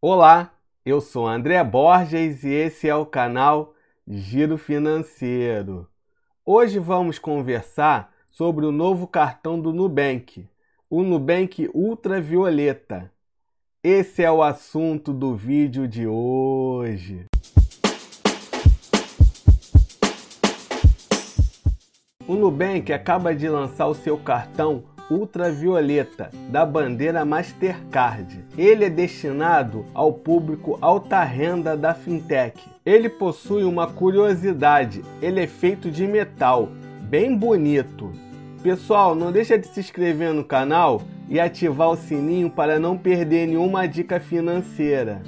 Olá, eu sou André Borges e esse é o canal Giro Financeiro. Hoje vamos conversar sobre o novo cartão do Nubank, o Nubank Ultravioleta. Esse é o assunto do vídeo de hoje. O Nubank acaba de lançar o seu cartão ultravioleta da bandeira Mastercard. Ele é destinado ao público alta renda da fintech. Ele possui uma curiosidade, ele é feito de metal, bem bonito. Pessoal, não deixa de se inscrever no canal e ativar o sininho para não perder nenhuma dica financeira.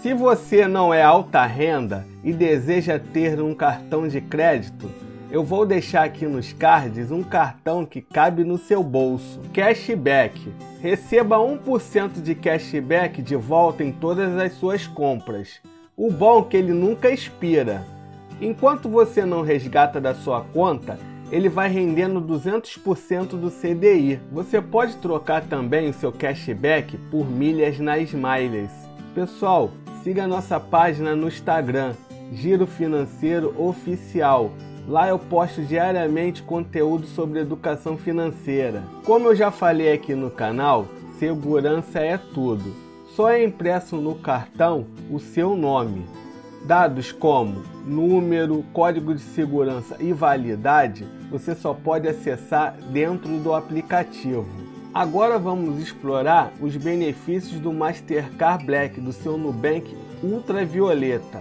Se você não é alta renda e deseja ter um cartão de crédito, eu vou deixar aqui nos cards um cartão que cabe no seu bolso. Cashback. Receba 1% de cashback de volta em todas as suas compras. O bom é que ele nunca expira. Enquanto você não resgata da sua conta, ele vai rendendo 200% do CDI. Você pode trocar também o seu cashback por milhas na Smiles. Pessoal, siga nossa página no Instagram, Giro Financeiro Oficial Lá eu posto diariamente conteúdo sobre educação financeira. Como eu já falei aqui no canal, segurança é tudo. Só é impresso no cartão o seu nome. Dados como número, código de segurança e validade você só pode acessar dentro do aplicativo. Agora vamos explorar os benefícios do Mastercard Black do seu Nubank Ultravioleta.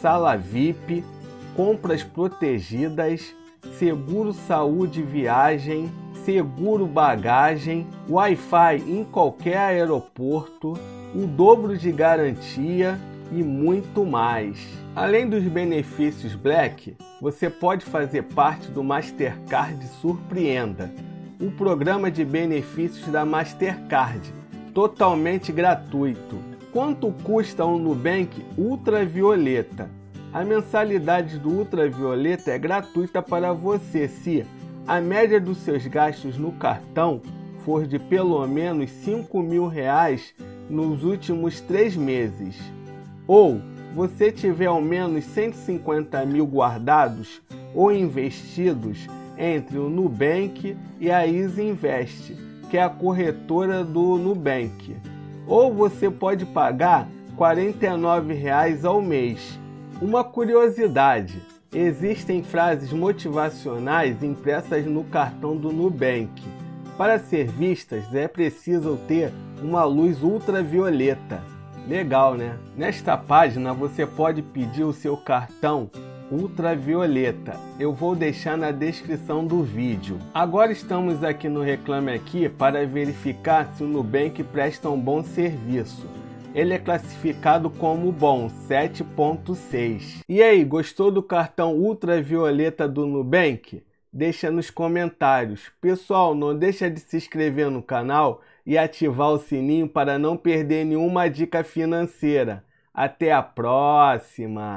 Sala VIP, compras protegidas, seguro saúde viagem, seguro bagagem, Wi-Fi em qualquer aeroporto, o dobro de garantia e muito mais. Além dos benefícios Black, você pode fazer parte do Mastercard Surpreenda, um programa de benefícios da Mastercard, totalmente gratuito. Quanto custa um Nubank Ultravioleta? A mensalidade do ultravioleta é gratuita para você se a média dos seus gastos no cartão for de pelo menos 5 mil reais nos últimos três meses, ou você tiver ao menos 150 mil guardados ou investidos entre o Nubank e a Easy Invest, que é a corretora do Nubank, ou você pode pagar R$ 49,00 ao mês uma curiosidade: existem frases motivacionais impressas no cartão do Nubank. Para ser vistas, é preciso ter uma luz ultravioleta. Legal, né? Nesta página você pode pedir o seu cartão ultravioleta. Eu vou deixar na descrição do vídeo. Agora estamos aqui no Reclame Aqui para verificar se o Nubank presta um bom serviço ele é classificado como bom, 7.6. E aí, gostou do cartão ultravioleta do Nubank? Deixa nos comentários. Pessoal, não deixa de se inscrever no canal e ativar o sininho para não perder nenhuma dica financeira. Até a próxima!